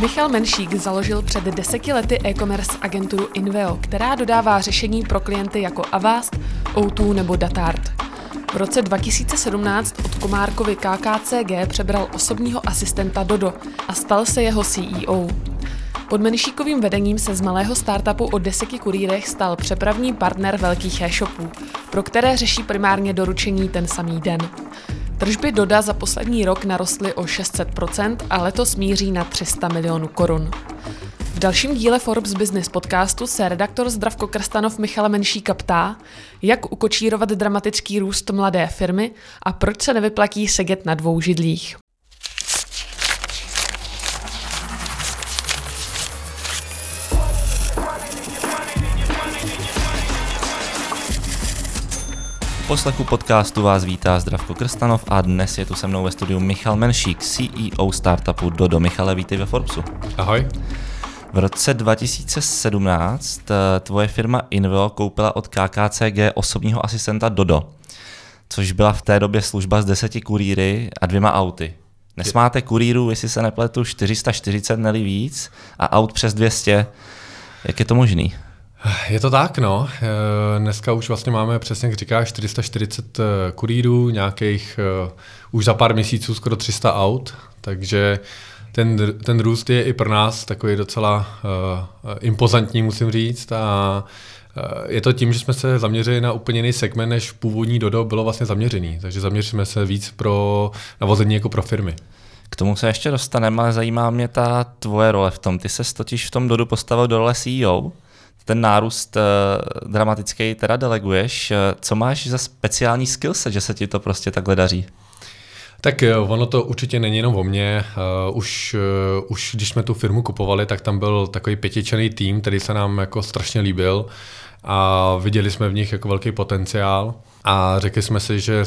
Michal Menšík založil před deseti lety e-commerce agenturu Inveo, která dodává řešení pro klienty jako Avast, O2 nebo Datart. V roce 2017 od Komárkovi KKCG přebral osobního asistenta Dodo a stal se jeho CEO. Pod Menšíkovým vedením se z malého startupu o deseti kurýrech stal přepravní partner velkých e-shopů, pro které řeší primárně doručení ten samý den. Tržby Doda za poslední rok narostly o 600% a letos míří na 300 milionů korun. V dalším díle Forbes Business podcastu se redaktor Zdravko Krstanov Michala Menšíka ptá, jak ukočírovat dramatický růst mladé firmy a proč se nevyplatí sedět na dvou židlích. Poslechu podcastu vás vítá Zdravko Krstanov a dnes je tu se mnou ve studiu Michal Menšík, CEO startupu Dodo. Michale, vítej ve Forbesu. Ahoj. V roce 2017 eh, tvoje firma Inveo koupila od KKCG osobního asistenta Dodo, což byla v té době služba s deseti kurýry a dvěma auty. Dnes máte kurýrů, jestli se nepletu, 440 neli víc a aut přes 200. Jak je to možný? Je to tak, no. Eh, dneska už vlastně máme, přesně jak říkáš, 440 eh, kurýrů, nějakých uh, už za pár měsíců skoro 300 aut, takže ten, ten růst je i pro nás takový docela uh, impozantní, musím říct. A je to tím, že jsme se zaměřili na úplně jiný segment, než původní Dodo bylo vlastně zaměřený. Takže zaměřili jsme se víc pro navození jako pro firmy. K tomu se ještě dostaneme, ale zajímá mě ta tvoje role v tom. Ty se totiž v tom Dodu postavil do role CEO ten nárůst uh, dramatický teda deleguješ. Co máš za speciální skillset, že se ti to prostě takhle daří? Tak eh, ono to určitě není jenom o mně. Už, už když jsme tu firmu kupovali, tak tam byl takový pětičený tým, který se nám jako strašně líbil a viděli jsme v nich jako velký potenciál a řekli jsme si, že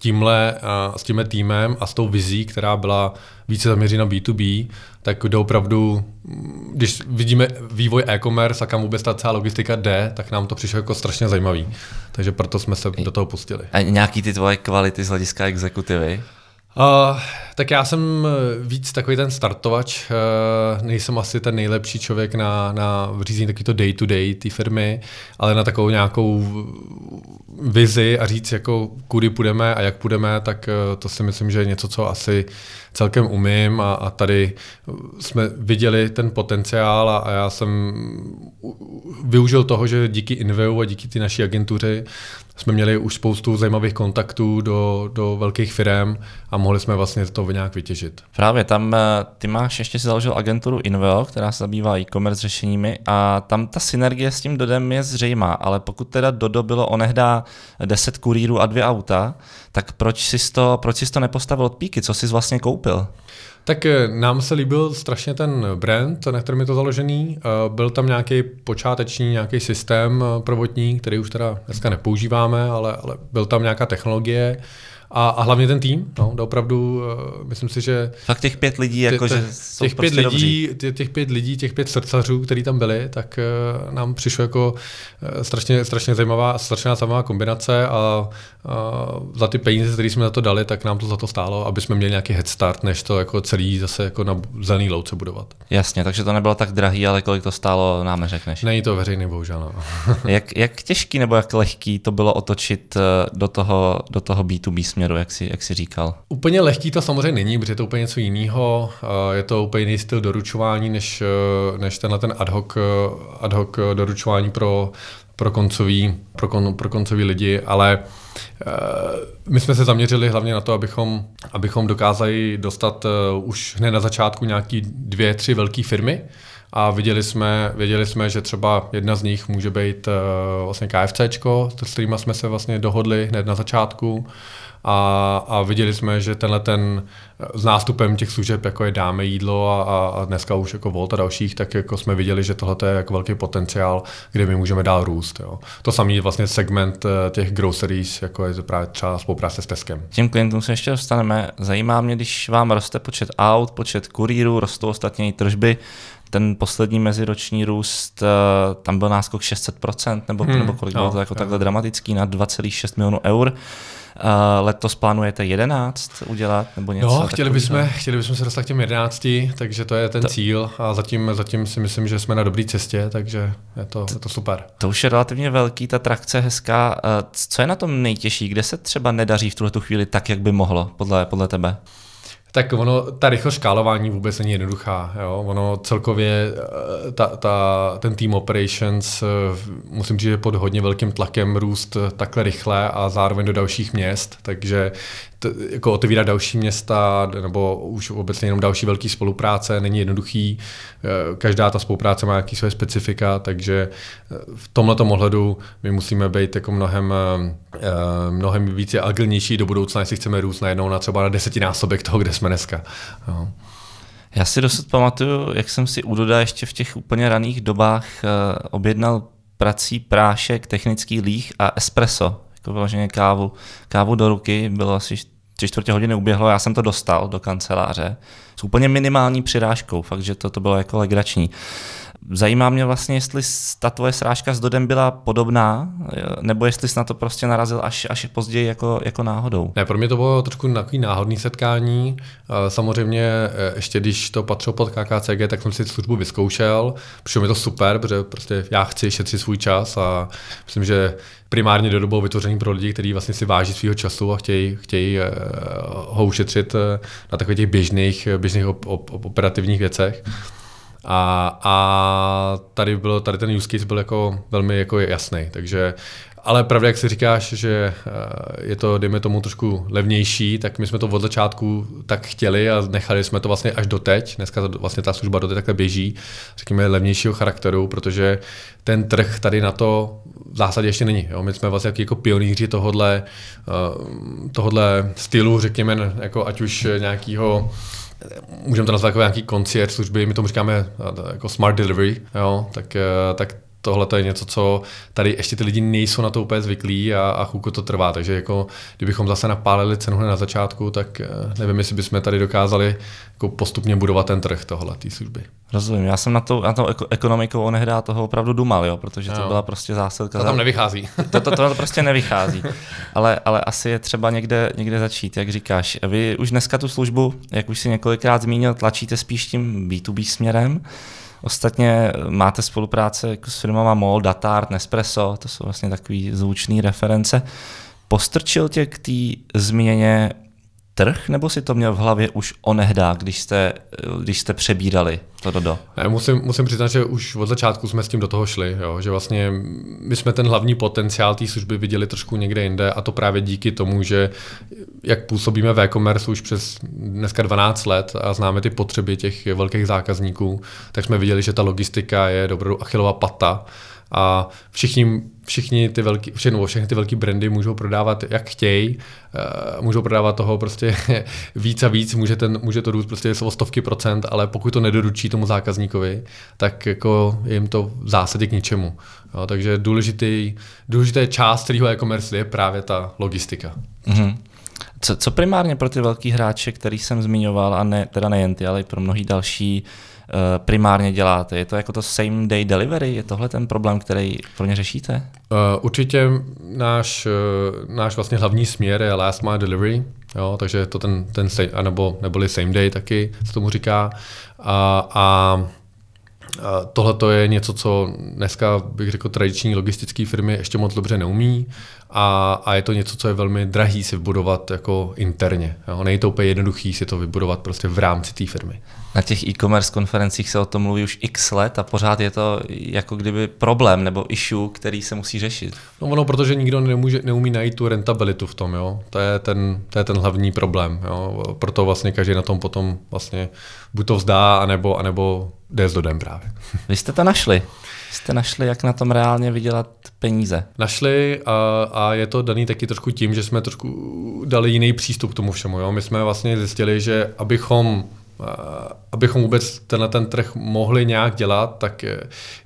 tímhle, s tímhle týmem a s tou vizí, která byla více zaměřena B2B, tak jde opravdu, když vidíme vývoj e-commerce a kam vůbec ta celá logistika jde, tak nám to přišlo jako strašně zajímavý. Takže proto jsme se do toho pustili. A nějaký ty tvoje kvality z hlediska exekutivy? Uh, tak já jsem víc takový ten startovač, uh, nejsem asi ten nejlepší člověk na, na řízení takovýto day-to-day té firmy, ale na takovou nějakou vizi a říct, jako kudy půjdeme a jak půjdeme, tak uh, to si myslím, že je něco, co asi celkem umím a, a tady jsme viděli ten potenciál a, a já jsem využil toho, že díky Inveu a díky ty naší agentuře jsme měli už spoustu zajímavých kontaktů do, do velkých firm a mohli jsme vlastně to nějak vytěžit. Právě tam eh, ty máš ještě si založil agenturu Inveo, která se zabývá e-commerce řešeními a tam ta synergie s tím Dodem je zřejmá, ale pokud teda Dodo bylo onehdá 10 kurýrů a dvě auta, tak proč jsi to, proč jsi to nepostavil od píky? Co jsi vlastně koupil? Tak eh, nám se líbil strašně ten brand, na kterém je to založený. Eh, byl tam nějaký počáteční nějaký systém prvotní, který už teda dneska nepoužíváme, ale, ale byl tam nějaká technologie. A, a hlavně ten tým, no, opravdu, uh, myslím si, že... Fakt těch pět lidí, jako, že jsou těch pět prostě lidí, tě, těch pět lidí, těch pět srdcařů, kteří tam byli, tak uh, nám přišlo jako uh, strašně, strašně zajímavá, strašně zajímavá kombinace a uh, za ty peníze, které jsme za to dali, tak nám to za to stálo, aby jsme měli nějaký head start, než to jako celý zase jako na zelený louce budovat. Jasně, takže to nebylo tak drahý, ale kolik to stálo, nám neřekneš. Není to veřejný, bohužel. No. jak, jak těžký nebo jak lehký to bylo otočit do toho, do toho B2B směru, jak si, jak si říkal? Úplně lehký to samozřejmě není, protože je to úplně něco jiného. Je to úplně jiný styl doručování, než, než tenhle ten ad hoc, ad hoc doručování pro, pro koncový, pro, kon, pro koncový lidi, ale my jsme se zaměřili hlavně na to, abychom, abychom dokázali dostat už hned na začátku nějaký dvě, tři velké firmy, a viděli jsme, věděli jsme, že třeba jedna z nich může být uh, vlastně KFCčko, s kterými jsme se vlastně dohodli hned na začátku a, a viděli jsme, že tenhle ten s nástupem těch služeb, jako je dáme jídlo a, a dneska už jako Volt a dalších, tak jako jsme viděli, že tohle je jako velký potenciál, kde my můžeme dál růst. Jo. To samý je vlastně segment eh, těch groceries, jako je právě třeba spolupráce s Teskem. Těm klientům se ještě dostaneme. Zajímá mě, když vám roste počet aut, počet kurýrů, rostou ostatně i tržby, ten poslední meziroční růst, uh, tam byl náskok 600%, nebo, hmm, nebo kolik no, bylo to jako jo. takhle dramatický, na 2,6 milionů eur. Uh, letos plánujete 11 udělat nebo něco? No, chtěli bychom, chtěli bychom se dostat k těm 11, takže to je ten to... cíl a zatím, zatím si myslím, že jsme na dobré cestě, takže je to, je to super. To už je relativně velký, ta trakce hezká. Uh, co je na tom nejtěžší? Kde se třeba nedaří v tuhle chvíli tak, jak by mohlo, podle, podle tebe? Tak ono, ta rychlost škálování vůbec není jednoduchá. Jo? Ono celkově, eh, ta, ta, ten team operations, eh, musím říct, že pod hodně velkým tlakem růst takhle rychle a zároveň do dalších měst, takže t, jako otevírat další města nebo už obecně jenom další velké spolupráce není jednoduchý. Eh, každá ta spolupráce má nějaké své specifika, takže v tomto ohledu my musíme být jako mnohem, mnohem více agilnější do budoucna, jestli chceme růst najednou na třeba na desetinásobek toho, kde jsme dneska. Jo. Já si dosud pamatuju, jak jsem si u Doda ještě v těch úplně raných dobách uh, objednal prací prášek, technický líh a espresso, jako vyloženě kávu, kávu do ruky, bylo asi tři čtvrtě hodiny uběhlo, já jsem to dostal do kanceláře s úplně minimální přirážkou, fakt, že to, to bylo jako legrační. Zajímá mě vlastně, jestli ta tvoje srážka s Dodem byla podobná, nebo jestli jsi na to prostě narazil až, až později jako, jako náhodou. Ne, pro mě to bylo trošku takový náhodný setkání. Samozřejmě e, ještě když to patřilo pod KKCG, tak jsem si službu vyzkoušel. Přišlo mi to super, protože prostě já chci šetřit svůj čas a myslím, že primárně do dobu vytvoření pro lidi, kteří vlastně si váží svého času a chtějí, chtějí ho ušetřit na takových těch běžných, běžných op, op, operativních věcech. A, a tady, bylo, tady ten use case byl jako velmi jako jasný, takže ale pravda, jak si říkáš, že eh, je to, dejme tomu, trošku levnější, tak my jsme to od začátku tak chtěli a nechali jsme to vlastně až do teď. Dneska vlastně ta služba do teď takhle běží, řekněme, levnějšího charakteru, protože ten trh tady na to v zásadě ještě není. Jo? My jsme vlastně jako pionýři tohodle, eh, tohodle stylu, řekněme, jako ať už nějakého můžeme to nazvat jako nějaký konciert služby, my tomu říkáme eh, jako smart delivery, jo, tak, eh, tak tohle to je něco, co tady ještě ty lidi nejsou na to úplně zvyklí a, a chvilku to trvá. Takže jako, kdybychom zase napálili cenu na začátku, tak eh, nevím, jestli bychom tady dokázali jako postupně budovat ten trh tohle, té služby. Rozumím, já jsem na to, na to ekonomikou onehdá toho opravdu dumal, jo, protože to jo. byla prostě zásadka. To tam nevychází. To, to, to, to prostě nevychází. Ale, ale asi je třeba někde, někde začít, jak říkáš. Vy už dneska tu službu, jak už si několikrát zmínil, tlačíte spíš tím B2B směrem. Ostatně máte spolupráce jako s firmama MOL, Datart, Nespresso, to jsou vlastně takové zvučné reference. Postrčil tě k té změně trh, nebo si to měl v hlavě už onehdá, když jste, když jste přebírali to do? Ne, musím, musím přiznat, že už od začátku jsme s tím do toho šli, jo, že vlastně my jsme ten hlavní potenciál té služby viděli trošku někde jinde a to právě díky tomu, že jak působíme v e-commerce už přes dneska 12 let a známe ty potřeby těch velkých zákazníků, tak jsme viděli, že ta logistika je dobrou achilová pata a všichni, všichni ty velký, všechno, všechny ty velké brandy můžou prodávat jak chtějí, uh, můžou prodávat toho prostě víc a víc, může, ten, může to růst prostě o stovky procent, ale pokud to nedoručí tomu zákazníkovi, tak jako jim to v zásadě k ničemu. Jo, takže důležitý, důležitá část celého e-commerce je právě ta logistika. Mm-hmm. Co, co primárně pro ty velký hráče, který jsem zmiňoval, a ne, teda nejen ty, ale i pro mnohý další, Eh, primárně děláte? Je to jako to same day delivery? Je tohle ten problém, který pro ně řešíte? Uh, určitě náš, uh, náš vlastně hlavní směr je last mile delivery, jo, takže to ten, ten same, anebo, neboli same day taky se tomu říká. A, a Tohle to je něco, co dneska bych řekl tradiční logistické firmy ještě moc dobře neumí a, a je to něco, co je velmi drahý si vybudovat jako interně. Jo. Není to úplně jednoduchý si to vybudovat prostě v rámci té firmy. Na těch e-commerce konferencích se o tom mluví už x let a pořád je to jako kdyby problém nebo issue, který se musí řešit. No ono, protože nikdo nemůže, neumí najít tu rentabilitu v tom, jo. To je ten, to je ten hlavní problém, jo. Proto vlastně každý na tom potom vlastně buď to vzdá, anebo, anebo jde s dodem právě. Vy jste to našli. Jste našli, jak na tom reálně vydělat peníze. Našli a, a je to daný taky trošku tím, že jsme trošku dali jiný přístup k tomu všemu. Jo? My jsme vlastně zjistili, že abychom abychom vůbec tenhle ten trh mohli nějak dělat, tak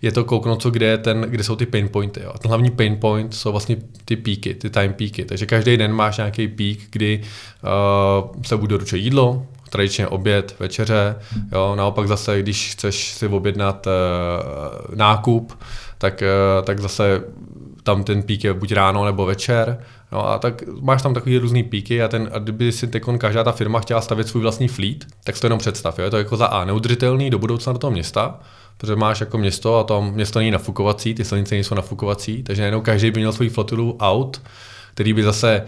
je to kouknout, co kde, je ten, kde jsou ty pain pointy. Jo. Ten hlavní pain point jsou vlastně ty píky, ty time píky. Takže každý den máš nějaký pík, kdy uh, se bude doručit jídlo, tradičně oběd, večeře. Jo. Naopak zase, když chceš si objednat uh, nákup, tak, uh, tak zase tam ten pík je buď ráno nebo večer. No a tak máš tam takový různý píky a, ten, a kdyby si tekon každá ta firma chtěla stavět svůj vlastní fleet, tak si to jenom představ. Jo? Je to jako za A neudržitelný do budoucna do toho města, protože máš jako město a tam město není nafukovací, ty silnice nejsou nafukovací, takže najednou každý by měl svůj flotilu aut, který by zase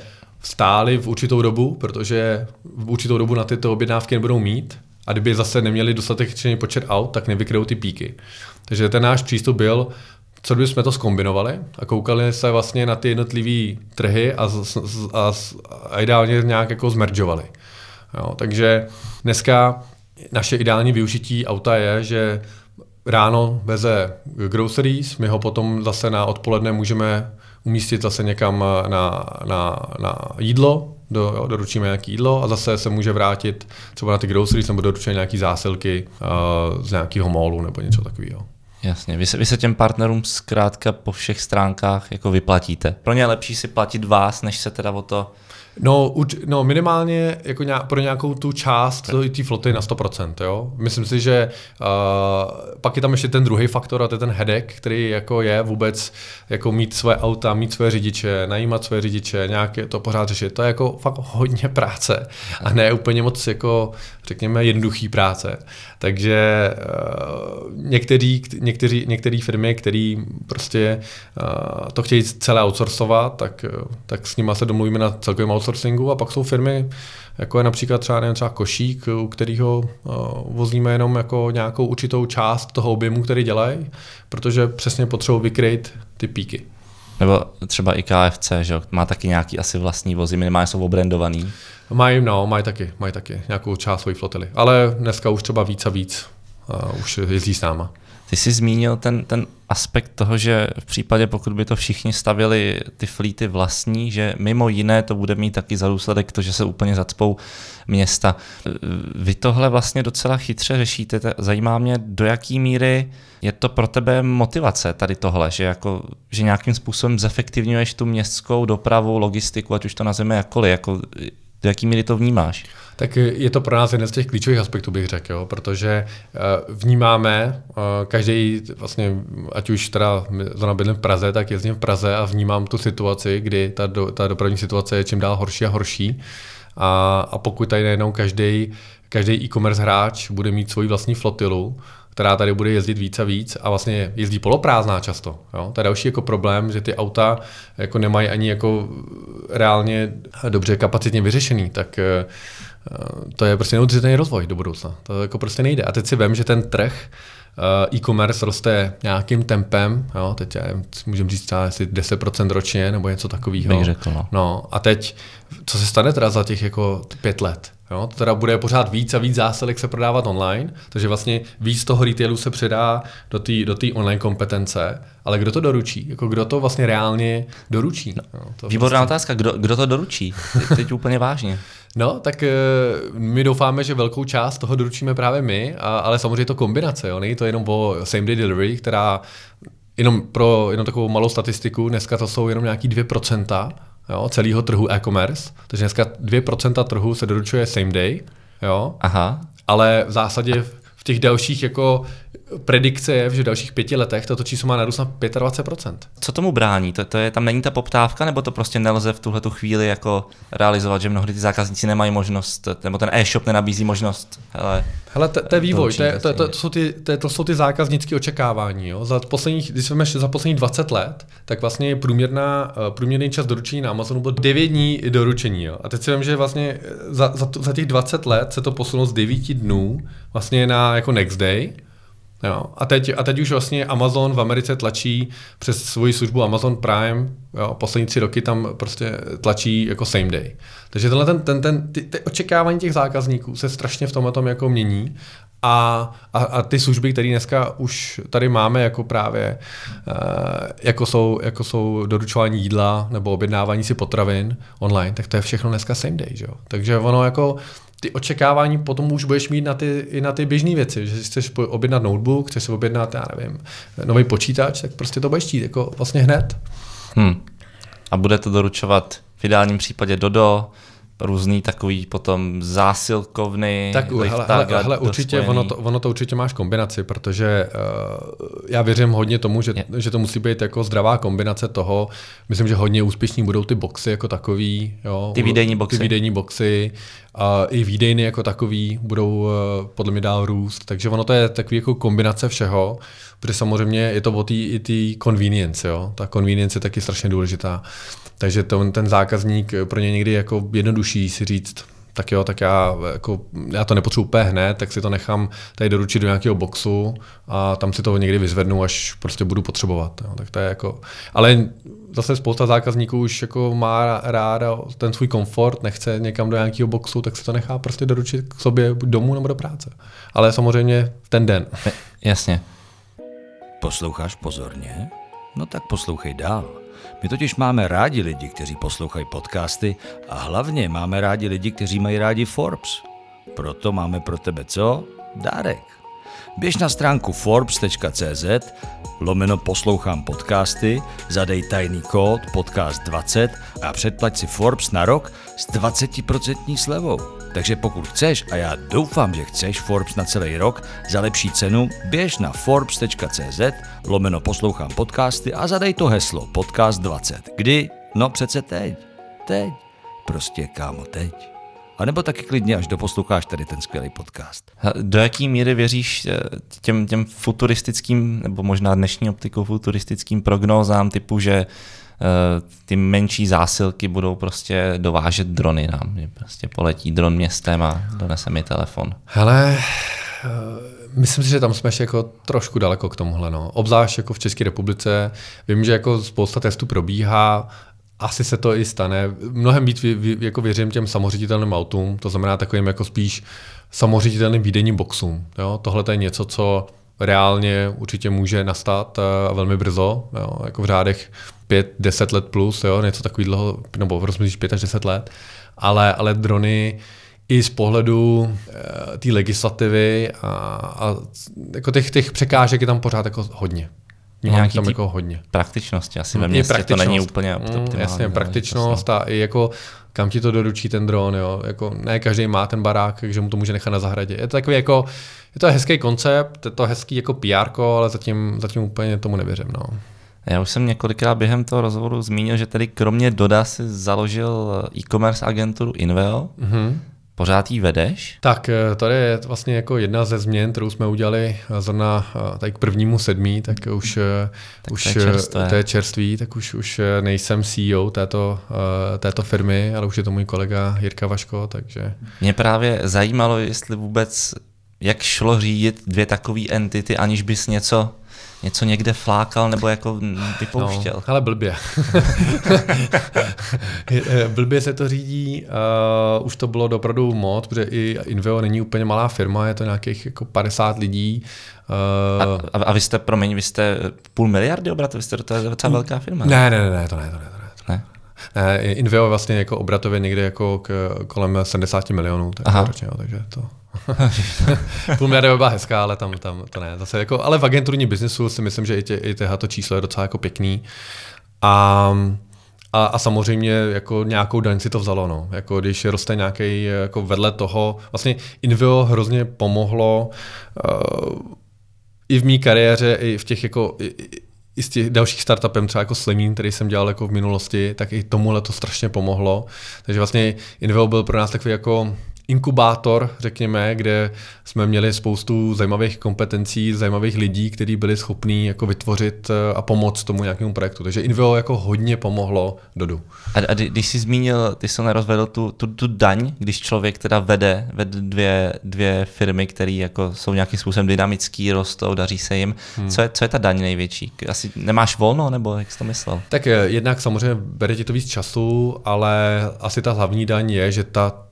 stáli v určitou dobu, protože v určitou dobu na tyto objednávky nebudou mít a kdyby zase neměli dostatečný počet aut, tak nevykryjou ty píky. Takže ten náš přístup byl, co kdybychom to skombinovali a koukali se vlastně na ty jednotlivé trhy a, a, a ideálně nějak jako zmeržovali. Jo, takže dneska naše ideální využití auta je, že ráno veze groceries, my ho potom zase na odpoledne můžeme umístit zase někam na, na, na jídlo, do, jo, doručíme nějaké jídlo a zase se může vrátit třeba na ty groceries nebo doručíme nějaké zásilky uh, z nějakého mólu nebo něco takového. Jasně, vy se, vy se těm partnerům zkrátka po všech stránkách jako vyplatíte. Pro ně je lepší si platit vás, než se teda o to No, uč, no minimálně jako nějak, pro nějakou tu část té floty na 100%. Jo? Myslím si, že uh, pak je tam ještě ten druhý faktor a to je ten hedek, který jako je vůbec jako mít své auta, mít své řidiče, najímat své řidiče, nějaké to pořád řešit. To je jako fakt hodně práce a ne úplně moc jako řekněme jednoduchý práce. Takže uh, některý, někteří, některé firmy, které prostě uh, to chtějí celé outsourcovat, tak, tak s nimi se domluvíme na celkovém outsourcingu a pak jsou firmy, jako je například třeba, nevím, třeba Košík, u kterého uh, vozíme jenom jako nějakou určitou část toho objemu, který dělají, protože přesně potřebují vykryt ty píky. Nebo třeba i KFC, že má taky nějaký asi vlastní vozy, minimálně jsou obrandovaný. Mají, no, mají taky, mají taky nějakou část svojí flotily. Ale dneska už třeba víc a víc uh, už jezdí s náma. Ty jsi zmínil ten, ten aspekt toho, že v případě, pokud by to všichni stavili ty flíty vlastní, že mimo jiné to bude mít taky za důsledek to, že se úplně zacpou města. Vy tohle vlastně docela chytře řešíte. Zajímá mě, do jaký míry je to pro tebe motivace tady tohle, že, jako, že nějakým způsobem zefektivňuješ tu městskou dopravu, logistiku, ať už to nazveme jakkoliv. Jako, do jaký míry to vnímáš? Tak je to pro nás jeden z těch klíčových aspektů, bych řekl, jo, protože eh, vnímáme, eh, každý vlastně, ať už teda zrovna bydlím v Praze, tak jezdím v Praze a vnímám tu situaci, kdy ta, do, ta dopravní situace je čím dál horší a horší. A, a pokud tady najednou každý každý e-commerce hráč bude mít svoji vlastní flotilu, která tady bude jezdit víc a víc a vlastně jezdí poloprázdná často. Jo? To je další jako problém, že ty auta jako nemají ani jako reálně dobře kapacitně vyřešený, tak eh, to je prostě neudržitelný rozvoj do budoucna. To jako prostě nejde. A teď si vím, že ten trh eh, e-commerce roste nějakým tempem, jo, teď můžeme říct třeba asi 10% ročně nebo něco takového. řekl, no. no. a teď, co se stane teda za těch jako pět let? Jo, to teda bude pořád víc a víc zásilek se prodávat online, takže vlastně víc toho retailu se předá do té do online kompetence, ale kdo to doručí? Jako kdo to vlastně reálně doručí? No, to Výborná vlastně... otázka, kdo, kdo to doručí? Teď, teď úplně vážně. No, tak eh, my doufáme, že velkou část toho doručíme právě my, a, ale samozřejmě to kombinace, jo? není to jenom o same day delivery, která jenom pro jenom takovou malou statistiku, dneska to jsou jenom nějaký 2%, jo, celého trhu e-commerce. Takže dneska 2% trhu se doručuje same day, jo, Aha. ale v zásadě v těch dalších jako predikce je, že v dalších pěti letech toto číslo má narůst na 25%. Co tomu brání? To, to je, tam není ta poptávka, nebo to prostě nelze v tuhle chvíli jako realizovat, že mnohdy ty zákazníci nemají možnost, nebo ten e-shop nenabízí možnost. Hele, Hele to, to je vývoj, to, je, to, to, to, jsou ty, to, to jsou ty zákaznické očekávání. Jo? Za posledních, když jsme za posledních 20 let, tak vlastně průměrná, eh, průměrný čas doručení na Amazonu byl 9 dní doručení. Jo? A teď si vím, že vlastně za, za, za těch 20 let se to posunulo z 9 dnů vlastně na jako next day, Jo. A, teď, a teď už vlastně Amazon v Americe tlačí přes svoji službu Amazon Prime, jo, poslední tři roky tam prostě tlačí jako same day. Takže tenhle ten, ten, ten, ty, ty očekávání těch zákazníků se strašně v tomhle tom jako mění a, a, a ty služby, které dneska už tady máme, jako právě uh, jako, jsou, jako jsou doručování jídla nebo objednávání si potravin online, tak to je všechno dneska same day. Že jo? Takže ono jako ty očekávání potom už budeš mít na ty, i na ty běžné věci, že si chceš objednat notebook, chceš si objednat, já nevím, nový počítač, tak prostě to budeš chtít jako vlastně hned. Hmm. A bude to doručovat v ideálním případě Dodo, různý takový potom zásilkovny. Tak hele, hele, hele, určitě, ono to, ono to určitě máš kombinaci, protože uh, já věřím hodně tomu, že, že to musí být jako zdravá kombinace toho. Myslím, že hodně úspěšní budou ty boxy jako takový. Jo, ty výdejní boxy. Ty výdejní boxy. A i výdejny jako takový budou uh, podle mě dál růst. Takže ono to je takový jako kombinace všeho, protože samozřejmě je to o té i té convenience. Jo? Ta convenience je taky strašně důležitá. Takže to, ten zákazník pro ně někdy jako jednodušší si říct, tak jo, tak já, jako, já to nepotřebuji úplně hned, tak si to nechám tady doručit do nějakého boxu a tam si to někdy vyzvednu, až prostě budu potřebovat. Jo. Tak to je jako, ale zase spousta zákazníků už jako má ráda ten svůj komfort, nechce někam do nějakého boxu, tak si to nechá prostě doručit k sobě buď domů nebo do práce. Ale samozřejmě ten den. Jasně. Posloucháš pozorně? No tak poslouchej dál. My totiž máme rádi lidi, kteří poslouchají podcasty a hlavně máme rádi lidi, kteří mají rádi Forbes. Proto máme pro tebe co? Dárek. Běž na stránku forbes.cz, lomeno poslouchám podcasty, zadej tajný kód podcast20 a předplať si Forbes na rok s 20% slevou. Takže pokud chceš, a já doufám, že chceš Forbes na celý rok, za lepší cenu běž na forbes.cz, lomeno poslouchám podcasty a zadej to heslo podcast 20. Kdy? No přece teď. Teď. Prostě kámo, teď. A nebo taky klidně, až doposloucháš tady ten skvělý podcast. Do jaký míry věříš eh, těm, těm futuristickým, nebo možná dnešní optikou futuristickým prognózám typu, že ty menší zásilky budou prostě dovážet drony nám. Prostě poletí dron městem a donese mi telefon. Hele, eh, myslím si, že tam jsme ještě jako trošku daleko k tomuhle. No. Obzvlášť jako v České republice. Vím, že jako spousta testů probíhá, asi se to i stane. Mnohem víc vě, vě, jako věřím těm samoředitelným autům, to znamená takovým jako spíš samoředitelným výdenním boxům. Jo? Tohle je něco, co reálně určitě může nastat uh, velmi brzo, jo? jako v řádech 5-10 let plus, jo, něco takový dlouho, nebo rozmyslíš 5 až 10 let, ale, ale drony i z pohledu e, té legislativy a, a jako těch, těch překážek je tam pořád jako hodně. Nějaký tam jako hodně. Praktičnosti asi ve městě to není úplně mm, optimální. Jasně, praktičnost a i jako kam ti to doručí ten dron, jo. Jako ne každý má ten barák, takže mu to může nechat na zahradě. Je to takový jako, je to hezký koncept, je to hezký jako PR, ale zatím, zatím úplně tomu nevěřím, no. Já už jsem několikrát během toho rozhovoru zmínil, že tady kromě Doda si založil e-commerce agenturu Inveo. Mm-hmm. Pořád jí vedeš? Tak eh, tady je vlastně jako jedna ze změn, kterou jsme udělali eh, zrovna eh, tady k prvnímu sedmí, tak už, tak už to, je to je čerství, tak už, už nejsem CEO této, této firmy, ale už je to můj kolega Jirka Vaško, takže... Mě právě zajímalo, jestli vůbec, jak šlo řídit dvě takové entity, aniž bys něco něco někde flákal nebo jako vypouštěl. No, ale blbě. blbě se to řídí, uh, už to bylo opravdu moc, protože i Inveo není úplně malá firma, je to nějakých jako 50 lidí. Uh, a, a, vy jste, promiň, vy jste půl miliardy obrat, vy jste to je docela velká firma. Ne, ne, ne, ne, to ne, to ne. To ne. ne? Ne, Inveo vlastně jako obratově někde jako k, kolem 70 milionů, tak ročně, takže to... Půl by byla hezká, ale tam, tam to ne. Zase jako, ale v agenturní biznesu si myslím, že i, tě, i to číslo je docela jako pěkný. A, a, a samozřejmě jako nějakou daň si to vzalo. No. Jako když roste nějaký jako vedle toho, vlastně Invio hrozně pomohlo uh, i v mé kariéře, i v těch jako i, i z těch dalších startupem, třeba jako Slemín, který jsem dělal jako v minulosti, tak i tomuhle to strašně pomohlo. Takže vlastně Invio byl pro nás takový jako inkubátor, řekněme, kde jsme měli spoustu zajímavých kompetencí, zajímavých lidí, kteří byli schopní jako vytvořit eh, a pomoct tomu nějakému projektu. Takže Invio jako hodně pomohlo Dodu. A, a když jsi zmínil, ty jsi nerozvedl tu, tu, tu daň, když člověk teda vede, vede dvě, dvě firmy, které jako jsou nějakým způsobem dynamický, rostou, daří se jim. Hmm. Co, je, co je ta daň největší? Asi nemáš volno, nebo jak jsi to myslel? Tak eh, jednak samozřejmě bere ti to víc času, ale asi ta hlavní daň je, že ta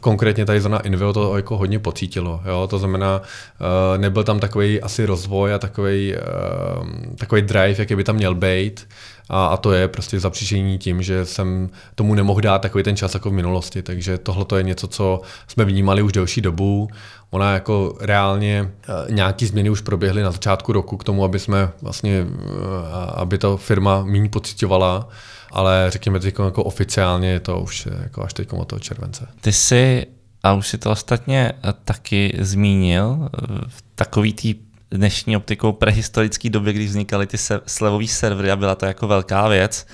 konkrétně tady zrovna Inveo to jako hodně pocítilo. Jo? To znamená, uh, nebyl tam takový asi rozvoj a takový, uh, takový drive, jaký by tam měl být. A, a to je prostě zapříčení tím, že jsem tomu nemohl dát takový ten čas jako v minulosti. Takže tohle je něco, co jsme vnímali už delší dobu. Ona jako reálně eh, nějaký změny už proběhly na začátku roku k tomu, aby jsme vlastně, eh, aby ta firma méně pocitovala, ale řekněme teď jako oficiálně je to už jako až teď od toho července. Ty jsi, a už si to ostatně taky zmínil, v takový tý dnešní optikou prehistorické době, kdy vznikaly ty se, slevový servery a byla to jako velká věc,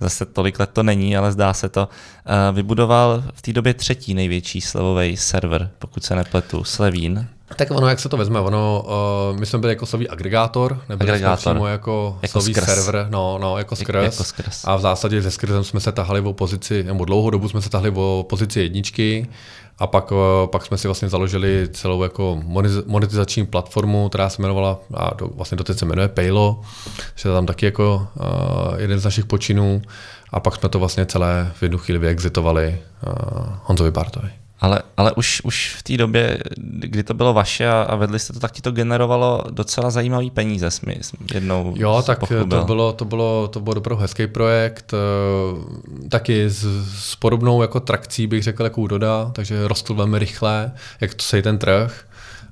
zase tolik let to není, ale zdá se to, uh, vybudoval v té době třetí největší slevový server, pokud se nepletu, Slevín. Tak ono, jak se to vezme, ono, uh, my jsme byli jako slový agregátor, nebyli agregátor. jsme přímo jako, jako slový skrz. server, no, no, jako skrz. jako skrz. A v zásadě ze skrzem jsme se tahali o pozici, nebo dlouhou dobu jsme se tahali o pozici jedničky, a pak, eh, pak jsme si vlastně založili celou jako monetizační platformu, která se jmenovala, a do, vlastně doteď se jmenuje Paylo, že tam taky jako uh, jeden z našich počinů. A pak jsme to vlastně celé v jednu chvíli vyexitovali uh, Honzovi Bartovi. Ale, ale už, už v té době, kdy to bylo vaše a, a vedli jste to, tak ti to generovalo docela zajímavý peníze, jsme jednou Jo, tak to bylo, to, bylo, to bylo dobrou hezký projekt, eh, taky s, s podobnou jako trakcí bych řekl jako Doda, takže rostl velmi rychle, jak to sej ten trh.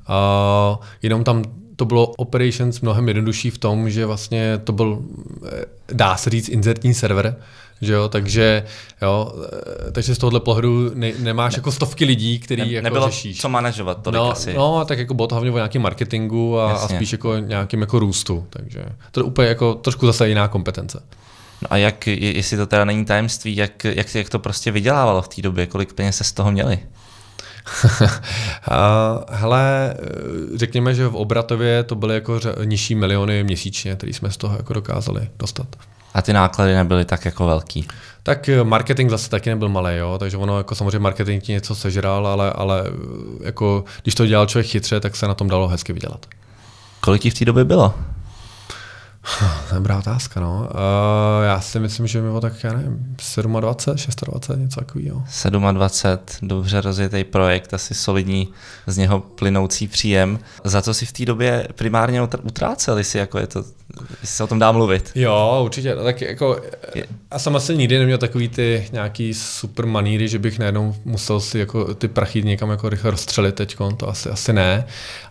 A jenom tam to bylo operations mnohem jednodušší v tom, že vlastně to byl, eh, dá se říct, inzertní server, že jo, takže, jo, eh, takže z tohohle pohledu ne, nemáš ne, jako stovky lidí, který ne, jako nebylo řešíš. co manažovat tolik no, asi. No, tak jako bylo to hlavně o nějakém marketingu a, a spíš jako nějakým jako růstu, takže to je úplně jako trošku zase jiná kompetence. No a jak, jestli to teda není tajemství, jak, jak, jak to prostě vydělávalo v té době, kolik peněz se z toho měli? Hele, řekněme, že v Obratově to byly jako nižší miliony měsíčně, které jsme z toho jako dokázali dostat. A ty náklady nebyly tak jako velký. Tak eh, marketing zase taky nebyl malý, jo? takže ono jako samozřejmě marketing ti něco sežral, ale, ale eh, jako, když to dělal člověk chytře, tak se na tom dalo hezky vydělat. Kolik ti v té době bylo? Dobrá otázka, no. Uh, já si myslím, že bylo tak, já nevím, 27, 26, něco takového. 27, dobře rozjetý projekt, asi solidní z něho plynoucí příjem. Za co si v té době primárně utráceli si, jako je to, jestli se o tom dá mluvit? Jo, určitě. No, tak jako, je. já jsem asi nikdy neměl takový ty nějaký super maníry, že bych najednou musel si jako ty prachy někam jako rychle rozstřelit teď, to asi, asi ne.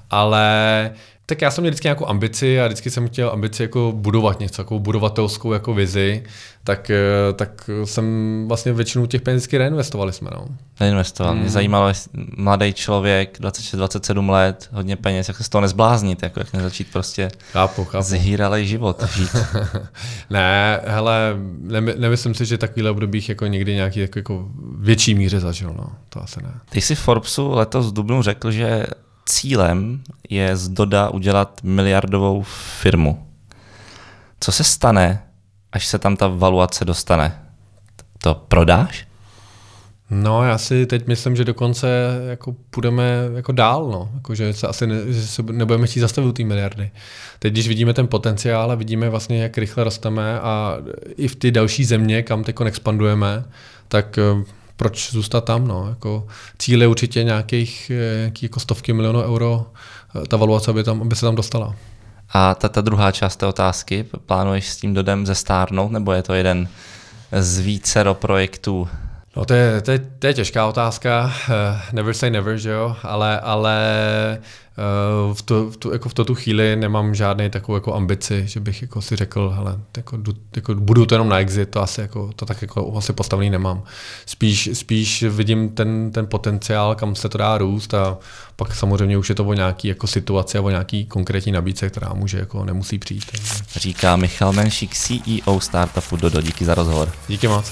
Ale tak já jsem měl vždycky nějakou ambici a vždycky jsem chtěl ambici jako budovat něco, jako budovatelskou jako vizi, tak, eh, tak jsem vlastně většinu těch peněz reinvestovali jsme. No. Reinvestoval. Hmm. Mě zajímalo, mladý člověk, 26-27 let, hodně peněz, jak se z toho nezbláznit, jako jak nezačít prostě chápu, chápu. zhýralej život žít. ne, hele, ne, nemyslím si, že takovýhle obdobích jako někdy nějaký jako, jako větší míře zažil, no. to asi ne. Ty jsi Forbesu letos v Dubnu řekl, že cílem je z Doda udělat miliardovou firmu. Co se stane, až se tam ta valuace dostane? To prodáš? No, já si teď myslím, že dokonce jako půjdeme jako dál, no. jako, že se asi ne, že se nebudeme chtít zastavit ty miliardy. Teď, když vidíme ten potenciál a vidíme vlastně, jak rychle rosteme a i v ty další země, kam teď expandujeme, tak proč zůstat tam. No. Jako cíl je určitě nějakých, eh, nějaký jako stovky milionů euro eh, ta valuace, aby, tam, aby se tam dostala. A ta, ta druhá část té otázky, plánuješ s tím dodem zestárnout, nebo je to jeden z vícero projektů No to je, to je, to je těžká otázka, uh, never say never, že jo, ale, ale uh, v, tu, v, tu, jako v tu chvíli nemám žádný takovou jako ambici, že bych jako si řekl, hele, jako, jako, budu to jenom na exit, to asi jako, to tak jako asi postavený nemám. Spíš, spíš vidím ten, ten potenciál, kam se to dá růst a pak samozřejmě už je to o nějaký jako situaci a o nějaký konkrétní nabídce, která může jako nemusí přijít. Takže. Říká Michal Menšík, CEO startupu Dodo. Díky za rozhovor. Díky moc.